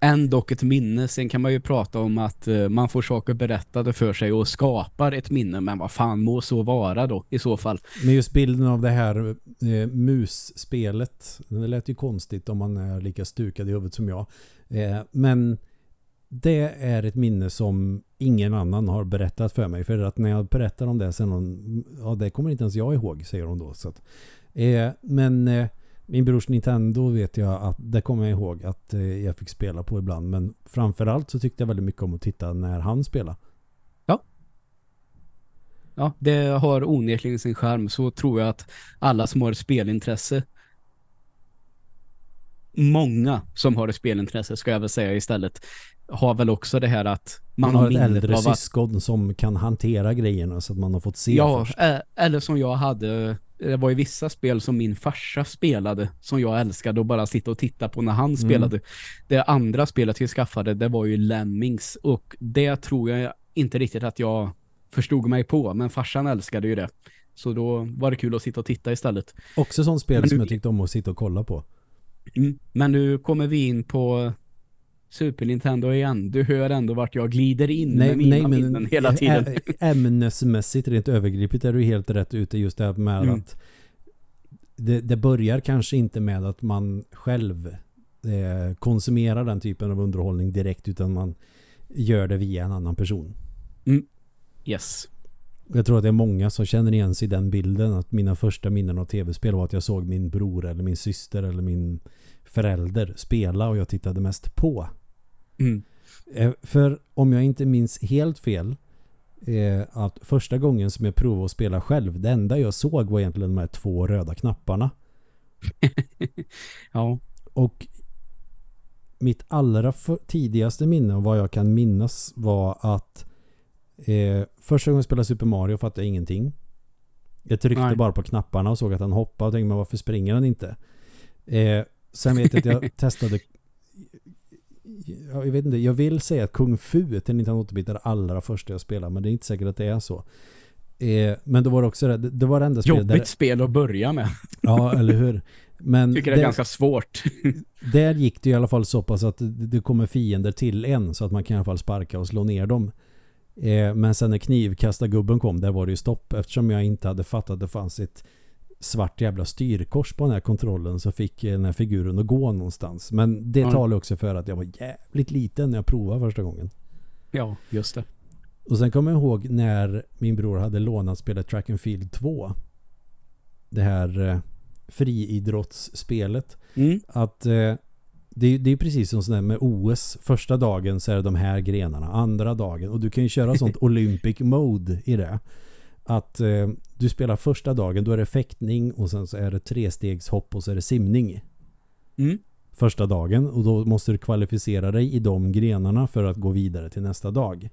Speaker 2: Ändå ett minne. Sen kan man ju prata om att uh, man får saker berättade för sig och skapar ett minne. Men vad fan må så vara då i så fall.
Speaker 1: Men just bilden av det här eh, musspelet. Det lät ju konstigt om man är lika stukad i huvudet som jag. Eh, men det är ett minne som ingen annan har berättat för mig. För att när jag berättar om det sen ja det kommer inte ens jag ihåg säger hon då. Så att, Eh, men eh, min brors Nintendo vet jag att det kommer jag ihåg att eh, jag fick spela på ibland. Men framförallt så tyckte jag väldigt mycket om att titta när han spelade.
Speaker 2: Ja, det har onekligen sin skärm. Så tror jag att alla som har ett spelintresse många som har ett spelintresse ska jag väl säga istället har väl också det här att
Speaker 1: man, man har ett äldre syskon att, som kan hantera grejerna så att man har fått se
Speaker 2: ja,
Speaker 1: först.
Speaker 2: eller som jag hade det var ju vissa spel som min farsa spelade som jag älskade och bara sitta och titta på när han mm. spelade. Det andra spelet jag skaffade det var ju Lemmings och det tror jag inte riktigt att jag förstod mig på men farsan älskade ju det. Så då var det kul att sitta och titta istället.
Speaker 1: Också sånt spel nu, som jag tyckte om att sitta och kolla på.
Speaker 2: Mm, men nu kommer vi in på Super Nintendo igen. Du hör ändå vart jag glider in nej, med mina nej, men hela tiden.
Speaker 1: Ämnesmässigt, rent övergripligt är du helt rätt ute just det med mm. att det, det, börjar kanske inte med att man själv eh, konsumerar den typen av underhållning direkt utan man gör det via en annan person.
Speaker 2: Mm. Yes.
Speaker 1: Jag tror att det är många som känner igen sig i den bilden att mina första minnen av tv-spel var att jag såg min bror eller min syster eller min förälder spela och jag tittade mest på.
Speaker 2: Mm.
Speaker 1: Eh, för om jag inte minns helt fel eh, att första gången som jag provade att spela själv, det enda jag såg var egentligen de här två röda knapparna.
Speaker 2: ja.
Speaker 1: Och mitt allra tidigaste minne och vad jag kan minnas var att eh, första gången jag spelade Super Mario fattade jag ingenting. Jag tryckte Nej. bara på knapparna och såg att han hoppade och tänkte, men varför springer han inte? Eh, sen vet jag att jag testade jag vet inte, jag vill säga att Kung Fu till 1980-bit är det allra första jag spelade, men det är inte säkert att det är så. Eh, men då var det också det, det var det enda
Speaker 2: spelet Jobbigt där, spel att börja med.
Speaker 1: Ja, eller hur? Men
Speaker 2: tycker det är där, ganska svårt.
Speaker 1: där gick det i alla fall så pass att det kommer fiender till en så att man kan i alla fall sparka och slå ner dem. Eh, men sen när knivkastargubben kom, där var det ju stopp. Eftersom jag inte hade fattat att det fanns ett svart jävla styrkors på den här kontrollen så fick den här figuren att gå någonstans. Men det mm. talar också för att jag var jävligt liten när jag provade första gången.
Speaker 2: Ja, just det.
Speaker 1: Och sen kommer jag ihåg när min bror hade lånat spelet Track and Field 2. Det här eh, friidrottsspelet.
Speaker 2: Mm.
Speaker 1: Att eh, det, det är precis som sådär med OS. Första dagen så är det de här grenarna. Andra dagen. Och du kan ju köra sånt Olympic mode i det. Att eh, du spelar första dagen, då är det fäktning och sen så är det trestegshopp och så är det simning.
Speaker 2: Mm.
Speaker 1: Första dagen och då måste du kvalificera dig i de grenarna för att gå vidare till nästa dag.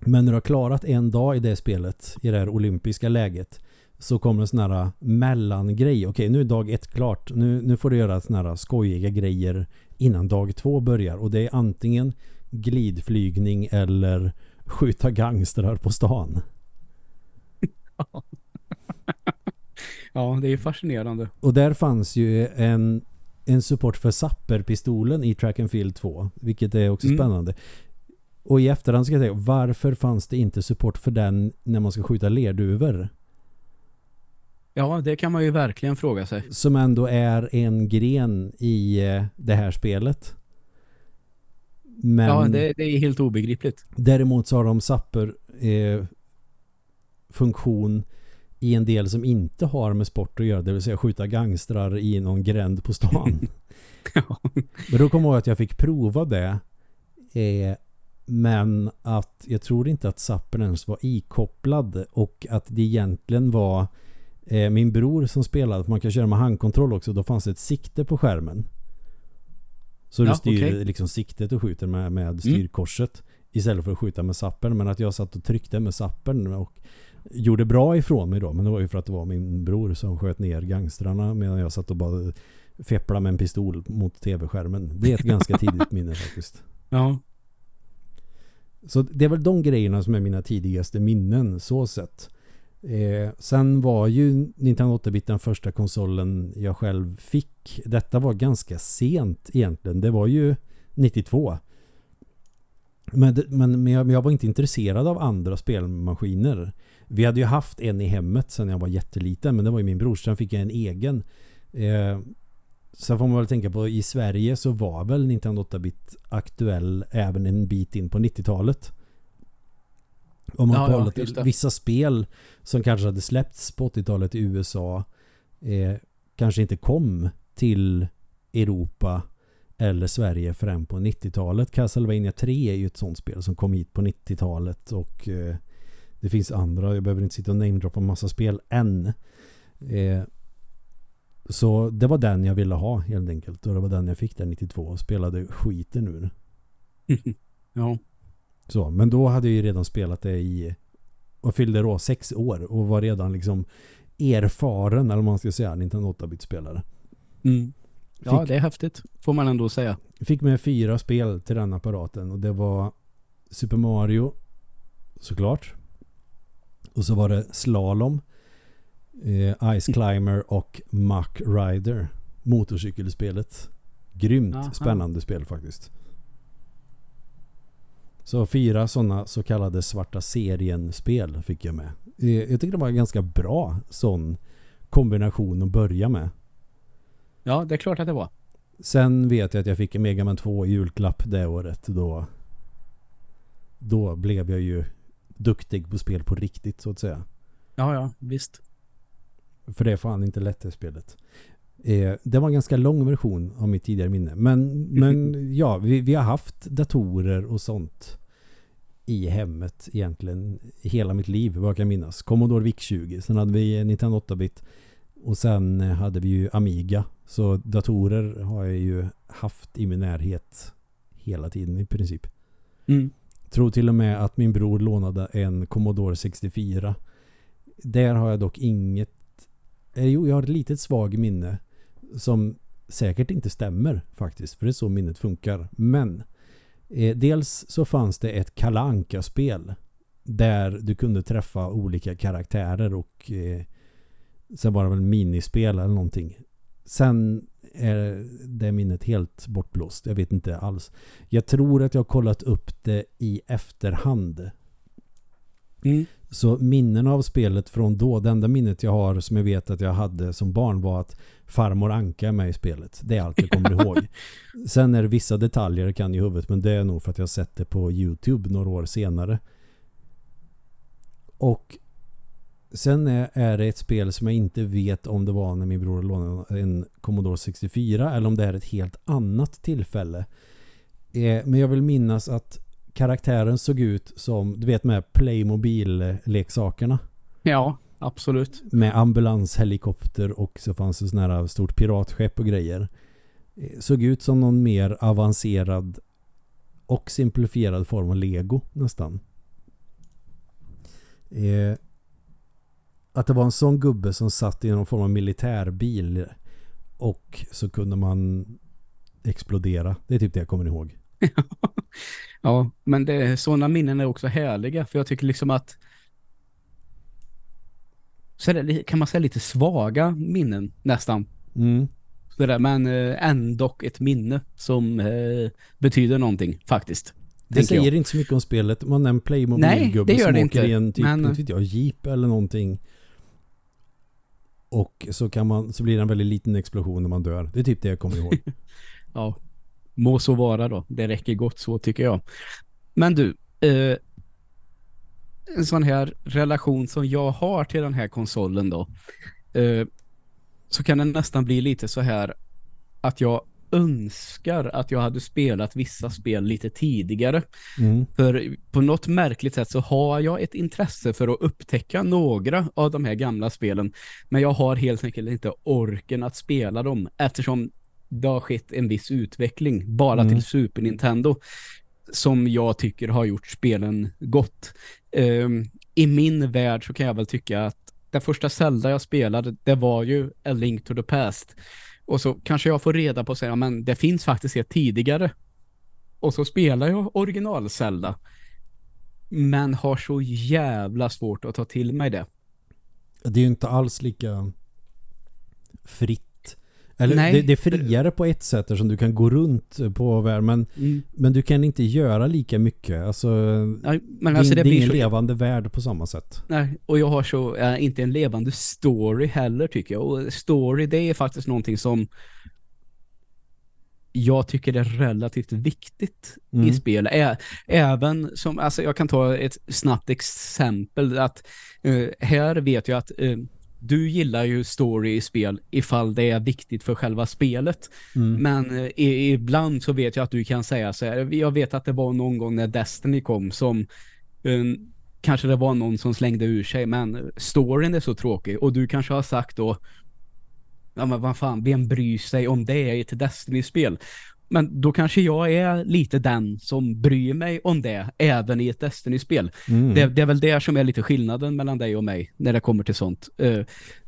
Speaker 1: Men när du har klarat en dag i det spelet, i det här olympiska läget, så kommer en sån här mellangrej. Okej, nu är dag ett klart. Nu, nu får du göra såna här skojiga grejer innan dag två börjar. Och det är antingen glidflygning eller skjuta gangstrar på stan.
Speaker 2: ja, det är fascinerande.
Speaker 1: Och där fanns ju en, en support för sapperpistolen i Track and Field 2. Vilket är också mm. spännande. Och i efterhand ska jag säga, varför fanns det inte support för den när man ska skjuta lerduvor?
Speaker 2: Ja, det kan man ju verkligen fråga sig.
Speaker 1: Som ändå är en gren i eh, det här spelet.
Speaker 2: Men ja, det, det är helt obegripligt.
Speaker 1: Däremot så har de sapper eh, funktion i en del som inte har med sport att göra, det vill säga skjuta gangstrar i någon gränd på stan.
Speaker 2: ja.
Speaker 1: Men då kommer jag att jag fick prova det eh, men att jag tror inte att sappen ens var ikopplad och att det egentligen var min bror som spelade, för man kan köra med handkontroll också, då fanns det ett sikte på skärmen. Så ja, du styr okay. liksom siktet och skjuter med, med mm. styrkorset mm. istället för att skjuta med sappen. Men att jag satt och tryckte med sappen och gjorde bra ifrån mig då. Men det var ju för att det var min bror som sköt ner gangstrarna medan jag satt och bara fepplade med en pistol mot tv-skärmen. Det är ett ganska tidigt minne faktiskt.
Speaker 2: Ja.
Speaker 1: Så det är väl de grejerna som är mina tidigaste minnen så sett. Eh, sen var ju Nintendo 8-bit den första konsolen jag själv fick. Detta var ganska sent egentligen. Det var ju 92. Men, men, men, jag, men jag var inte intresserad av andra spelmaskiner. Vi hade ju haft en i hemmet sen jag var jätteliten. Men det var ju min brors. Sen fick jag en egen. Eh, sen får man väl tänka på i Sverige så var väl Nintendo 8-bit aktuell även en bit in på 90-talet. Om man
Speaker 2: Ja, ja,
Speaker 1: kollar till
Speaker 2: det.
Speaker 1: vissa spel som kanske hade släppts på 80-talet i USA eh, kanske inte kom till Europa eller Sverige förrän på 90-talet. Castlevania 3 är ju ett sånt spel som kom hit på 90-talet och eh, det finns andra, jag behöver inte sitta och namedroppa massa spel än. Eh, så det var den jag ville ha helt enkelt och det var den jag fick där 92 och spelade skiten ur.
Speaker 2: ja.
Speaker 1: Så, men då hade jag ju redan spelat det i och fyllde då sex år och var redan liksom erfaren eller man ska säga, Nintendo 8-bit-spelare.
Speaker 2: Mm. Ja,
Speaker 1: Fick-
Speaker 2: det är häftigt. Får man ändå säga.
Speaker 1: Fick med fyra spel till den apparaten och det var Super Mario såklart. Och så var det Slalom, eh, Ice Climber och Muck Rider. Motorcykelspelet. Grymt
Speaker 2: Aha.
Speaker 1: spännande spel faktiskt. Så fyra sådana så kallade svarta serien-spel fick jag med. Eh, Jag tycker det var en ganska bra sån kombination att börja med.
Speaker 2: Ja, det är klart att det var.
Speaker 1: Sen vet jag att jag fick en Mega Man 2 i julklapp det året. Då, då blev jag ju duktig på spel på riktigt så att säga.
Speaker 2: Ja, ja, visst.
Speaker 1: För det är fan inte lätt det spelet. Eh, det var en ganska lång version av mitt tidigare minne. Men, men ja, vi, vi har haft datorer och sånt i hemmet egentligen hela mitt liv, vad jag kan minnas. Commodore VIC-20, sen hade vi Nintendo 8-bit och sen eh, hade vi ju Amiga. Så datorer har jag ju haft i min närhet hela tiden i princip.
Speaker 2: Mm.
Speaker 1: Tror till och med att min bror lånade en Commodore 64. Där har jag dock inget... Eh, jo, jag har ett litet svag minne som säkert inte stämmer faktiskt, för det är så minnet funkar. Men eh, dels så fanns det ett kalanka spel där du kunde träffa olika karaktärer och eh, sen var det väl minispel eller någonting. Sen är det minnet helt bortblåst. Jag vet inte alls. Jag tror att jag har kollat upp det i efterhand.
Speaker 2: Mm.
Speaker 1: Så minnen av spelet från då, det enda minnet jag har som jag vet att jag hade som barn var att farmor Anka är med i spelet. Det är allt jag kommer ihåg. Sen är det vissa detaljer jag kan i huvudet men det är nog för att jag sett det på Youtube några år senare. Och sen är, är det ett spel som jag inte vet om det var när min bror lånade en Commodore 64 eller om det är ett helt annat tillfälle. Eh, men jag vill minnas att karaktären såg ut som, du vet med Playmobil-leksakerna.
Speaker 2: Ja, absolut.
Speaker 1: Med ambulanshelikopter och så fanns det sådana här stort piratskepp och grejer. Eh, Såg ut som någon mer avancerad och simplifierad form av Lego nästan. Eh, att det var en sån gubbe som satt i någon form av militärbil och så kunde man explodera. Det är typ det jag kommer ihåg.
Speaker 2: Ja, men det, sådana minnen är också härliga. För jag tycker liksom att så är det, kan man säga lite svaga minnen nästan.
Speaker 1: Mm.
Speaker 2: Sådär, men eh, ändå ett minne som eh, betyder någonting faktiskt.
Speaker 1: Det säger
Speaker 2: jag.
Speaker 1: inte så mycket om spelet. Man nämner
Speaker 2: Nej,
Speaker 1: Playmobil-gubbe som åker
Speaker 2: inte,
Speaker 1: i en typ,
Speaker 2: men-
Speaker 1: inte vet jag, jeep eller någonting. Och så, kan man, så blir det en väldigt liten explosion när man dör. Det är typ det jag kommer ihåg.
Speaker 2: Ja, må så vara då. Det räcker gott så tycker jag. Men du, eh, en sån här relation som jag har till den här konsolen då, eh, så kan det nästan bli lite så här att jag önskar att jag hade spelat vissa spel lite tidigare.
Speaker 1: Mm.
Speaker 2: För på något märkligt sätt så har jag ett intresse för att upptäcka några av de här gamla spelen. Men jag har helt enkelt inte orken att spela dem eftersom det har skett en viss utveckling bara
Speaker 1: Mm.
Speaker 2: till Super Nintendo som jag tycker har gjort spelen gott. Ehm, I min värld så kan jag väl tycka att den första Zelda jag spelade, det var ju A Link to the Past. Och så kanske jag får reda på att men det finns faktiskt ett tidigare. Och så spelar jag original Zelda. Men har så jävla svårt att ta till mig det.
Speaker 1: Det är ju inte alls lika fritt. Eller
Speaker 2: Nej.
Speaker 1: det, det är friare på ett sätt eftersom du kan gå runt på världen. Men, men du kan inte göra lika mycket. Alltså,
Speaker 2: Nej, men
Speaker 1: det,
Speaker 2: alltså
Speaker 1: det
Speaker 2: det
Speaker 1: är ingen
Speaker 2: så...
Speaker 1: levande värld på samma sätt.
Speaker 2: Nej, och jag har så, äh, inte en levande story heller tycker jag. Och story det är faktiskt någonting som jag tycker det är relativt viktigt
Speaker 1: Mm.
Speaker 2: i spel. Ä även som, alltså jag kan ta ett snabbt exempel att eh, här vet jag att eh, du gillar ju story i spel ifall det är viktigt för själva spelet.
Speaker 1: Mm.
Speaker 2: Men eh, i, ibland så vet jag att du kan säga så här. Jag vet att det var någon gång när Destiny kom som eh, kanske det var någon som slängde ur sig men storyn är så tråkig och du kanske har sagt då ja men vad fan, vem bryr sig om det i ett Destiny-spel? Men då kanske jag är lite den som bryr mig om det även i ett Destiny-spel.
Speaker 1: Mm.
Speaker 2: Det, det är väl det som är lite skillnaden mellan dig och mig när det kommer till sånt. Eh,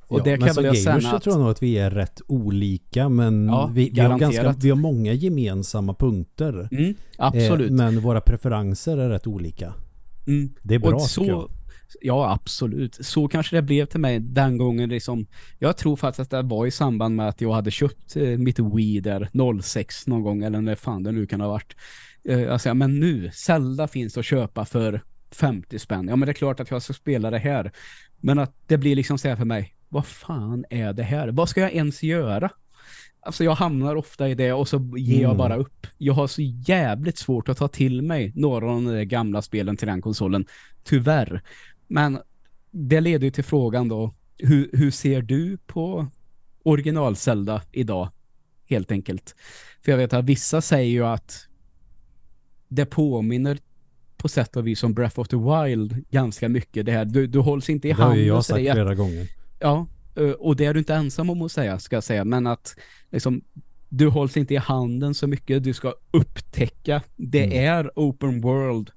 Speaker 2: och
Speaker 1: ja,
Speaker 2: det kan väl jag säga
Speaker 1: så
Speaker 2: att...
Speaker 1: tror jag nog att vi är rätt olika men
Speaker 2: Ja,
Speaker 1: vi, vi, har ganska, vi har många gemensamma punkter.
Speaker 2: Mm, absolut.
Speaker 1: Eh, men våra preferenser är rätt olika.
Speaker 2: Mm.
Speaker 1: Det är bra
Speaker 2: Och så, ja, absolut. Så kanske det blev till mig den gången. Liksom, jag tror faktiskt att det var i samband med att jag hade köpt eh, mitt Wii där 06 någon gång, eller när fan det nu kan ha varit. Eh, alltså, men nu, Zelda finns att köpa för 50 spänn. Ja, men det är klart att jag ska spela det här. Men att det blir liksom så här för mig, vad fan är det här? Vad ska jag ens göra? Alltså jag hamnar ofta i det och så ger jag
Speaker 1: Mm.
Speaker 2: bara upp. Jag har så jävligt svårt att ta till mig några av de gamla spelen till den konsolen. Tyvärr. Men det leder ju till frågan då, hur, hur ser du på original Zelda idag? Helt enkelt. För jag vet att vissa säger ju att det påminner på sätt och vis som Breath of the Wild ganska mycket. Det här, du, du hålls inte i
Speaker 1: Det har ju
Speaker 2: handen.
Speaker 1: jag sagt flera gånger.
Speaker 2: Ja, eh, och det är du inte ensam om att säga, ska jag säga. Men att liksom, du hålls inte i handen så mycket. Du ska upptäcka. Det
Speaker 1: Mm.
Speaker 2: är open world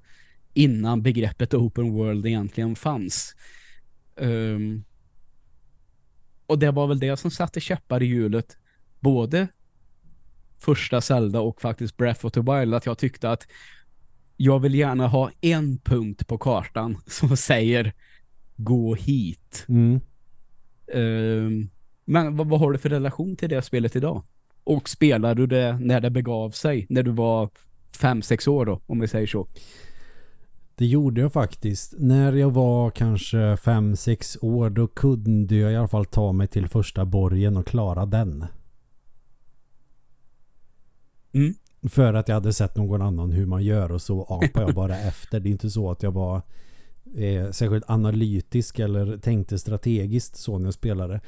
Speaker 2: innan begreppet open world egentligen fanns. Ehm, och det var väl det som satte käppar i hjulet. Både första Zelda och faktiskt Breath of the Wild. Att jag tyckte att jag vill gärna ha en punkt på kartan som säger gå hit.
Speaker 1: Mm.
Speaker 2: Ehm, men vad, vad har du för relation till det spelet idag? Och spelar du det när det begav sig? När du var fem sex år då, om vi säger så.
Speaker 1: Det gjorde jag faktiskt. När jag var kanske 5-6 år då kunde jag i alla fall ta mig till första borgen och klara den.
Speaker 2: Mm.
Speaker 1: För att jag hade sett någon annan hur man gör och så apade jag bara efter. Det är inte så att jag var eh, särskilt analytisk eller tänkte strategiskt så när jag spelade.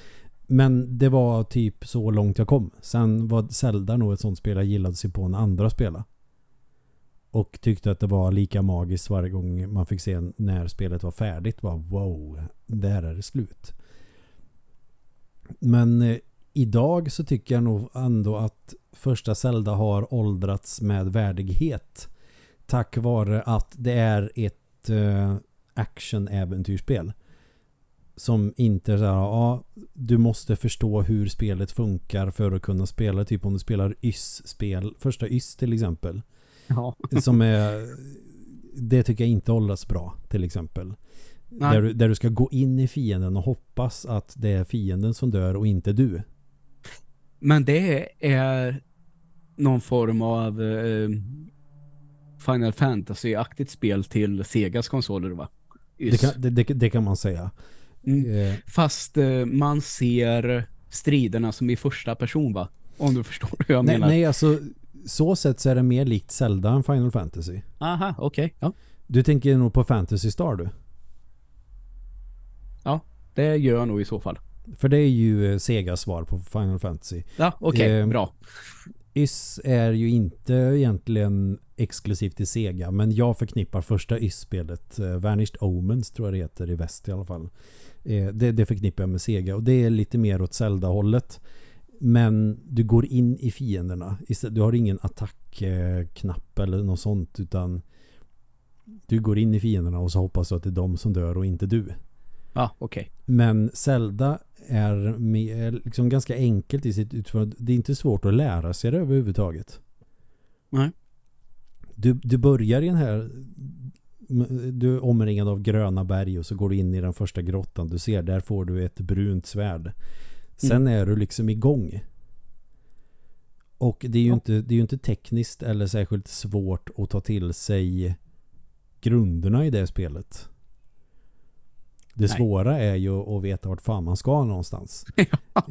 Speaker 1: Men det var typ så långt jag kom. Sen var Zelda nog ett sånt spel jag gillade sig på när andra spelade. Och tyckte att det var lika magiskt varje gång man fick se när spelet var färdigt. Var wow, där är det slut. Men eh, idag så tycker jag nog ändå att första Zelda har åldrats med värdighet. Tack vare att det är ett eh, action-äventyrsspel. Som inte är så här, ja, du måste förstå hur spelet funkar för att kunna spela. Typ om du spelar YS-spel, första YS till exempel.
Speaker 2: Ja.
Speaker 1: Som är, det tycker jag inte åldras bra till exempel. Där du, där du ska gå in i fienden och hoppas att det är fienden som dör och inte du.
Speaker 2: Men det är någon form av eh, Final Fantasy-aktigt spel till Segas konsoler va?
Speaker 1: Det kan, det, det, det kan man säga.
Speaker 2: Mm.
Speaker 1: Eh,
Speaker 2: Fast eh, man ser striderna som i första person va? Om du förstår hur jag
Speaker 1: nej,
Speaker 2: menar.
Speaker 1: nej, alltså så sett så är det mer likt Zelda än Final Fantasy.
Speaker 2: Aha, okej. Ja.
Speaker 1: Du tänker nog på Fantasy Star du?
Speaker 2: Det gör jag nog i så fall.
Speaker 1: För det är ju eh, Segas svar på Final Fantasy.
Speaker 2: Ja, okej.
Speaker 1: Eh,
Speaker 2: bra.
Speaker 1: YS är ju inte egentligen exklusivt till Sega men jag förknippar första YS-spelet eh, Vanished Omens tror jag det heter i väst i alla fall. Eh, det, det förknippar jag med Sega och det är lite mer åt Zelda-hållet. Men du går in i fienderna. Du har ingen attackknapp eller något sånt utan du går in i fienderna och så hoppas du att det är de som dör och inte du.
Speaker 2: Ja, okej.
Speaker 1: Men Zelda är mer, liksom ganska enkelt i sitt utförande. Det är inte svårt att lära sig det överhuvudtaget.
Speaker 2: Nej.
Speaker 1: Du, du börjar i den här du är omringad av gröna berg och så går du in i den första grottan. Du ser, där får du ett brunt svärd. Sen
Speaker 2: Mm.
Speaker 1: är du liksom igång. Och det är ju,
Speaker 2: Ja.
Speaker 1: inte, det är inte tekniskt eller särskilt svårt att ta till sig grunderna i det spelet. Det
Speaker 2: Nej.
Speaker 1: svåra är ju att veta vart fan man ska någonstans.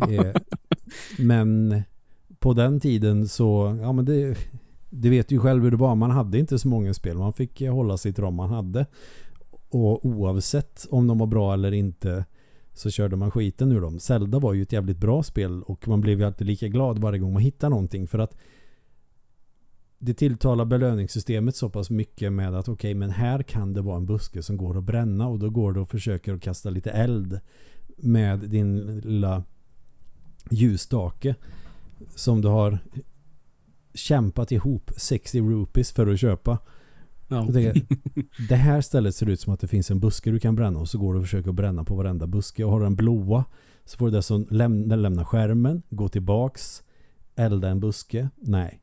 Speaker 1: Eh, Men på den tiden så, ja men det, det vet ju själv hur det var. Man hade inte så många spel. Man fick hålla sitt ram man hade. Och oavsett om de var bra eller inte så körde man skiten ur dem. Zelda var ju ett jävligt bra spel och man blev ju alltid lika glad varje gång man hittade någonting för att det tilltalar belöningssystemet så pass mycket med att okej okay, men här kan det vara en buske som går att bränna och då går det och försöker att kasta lite eld med din lilla ljusstake som du har kämpat ihop 60 rupees för att köpa. Ja. Det, det, här stället ser ut som att det finns en buske du kan bränna och så går du och försöker bränna på varenda buske och har du den blåa så får du dessutom lämna, lämna skärmen, gå tillbaks, elda en buske. Nej.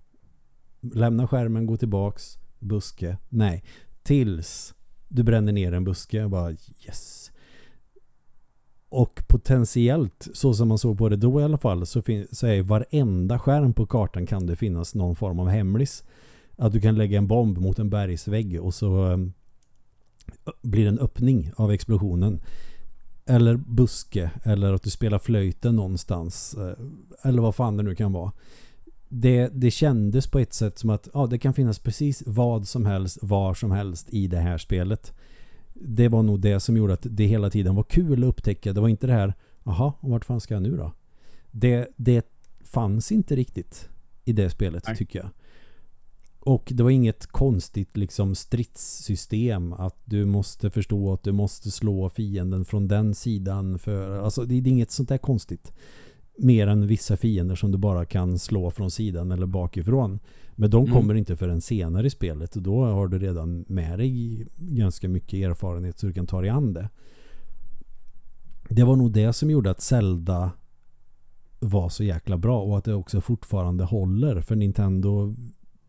Speaker 1: Lämna skärmen, gå tillbaks, buske. Nej. Tills du bränner ner en buske. Bara yes. Och potentiellt, så som man såg på det då i alla fall, så, så är varenda skärm på kartan kan det finnas någon form av hemlis. Att du kan lägga en bomb mot en bergsvägg och så um, blir det en öppning av explosionen. Eller buske, eller att du spelar flöjten någonstans. Uh, eller vad fan det nu kan vara. Det, det kändes på ett sätt som att ja, det kan finnas precis vad som helst, var som helst i det här spelet det var nog det som gjorde att det hela tiden var kul att upptäcka. Det var inte det här, jaha, vart fan ska jag nu då? Det, det fanns inte riktigt i det spelet Nej. tycker jag. Och det var inget konstigt liksom stridssystem att du måste förstå att du måste slå fienden från den sidan för alltså det är inget sånt där konstigt mer än vissa fiender som du bara kan slå från sidan eller bakifrån. Men de mm. kommer mm. inte förrän senare i spelet och då har du redan med dig ganska mycket erfarenhet så du kan ta dig an det. Det var nog det som gjorde att Zelda var så jäkla bra och att det också fortfarande håller för Nintendo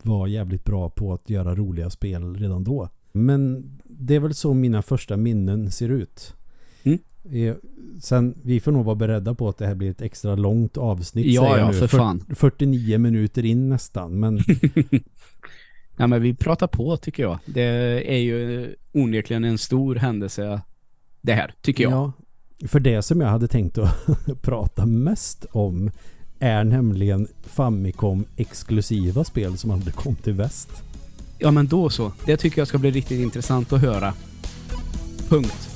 Speaker 1: var jävligt bra på att göra roliga spel redan då. Men det är väl så mina första minnen ser ut. Mm. Sen, vi får nog vara beredda på att det här blir ett extra långt avsnitt.
Speaker 2: Ja, ja, för fan.
Speaker 1: 49 minuter in nästan, men...
Speaker 2: ja, men vi pratar på tycker jag. Det är ju onekligen en stor händelse det här, tycker jag. Ja,
Speaker 1: för det som jag hade tänkt att prata mest om är nämligen Famicom exklusiva spel som aldrig kom till väst.
Speaker 2: Ja, men då så. Det tycker jag ska bli riktigt intressant att höra. Punkt.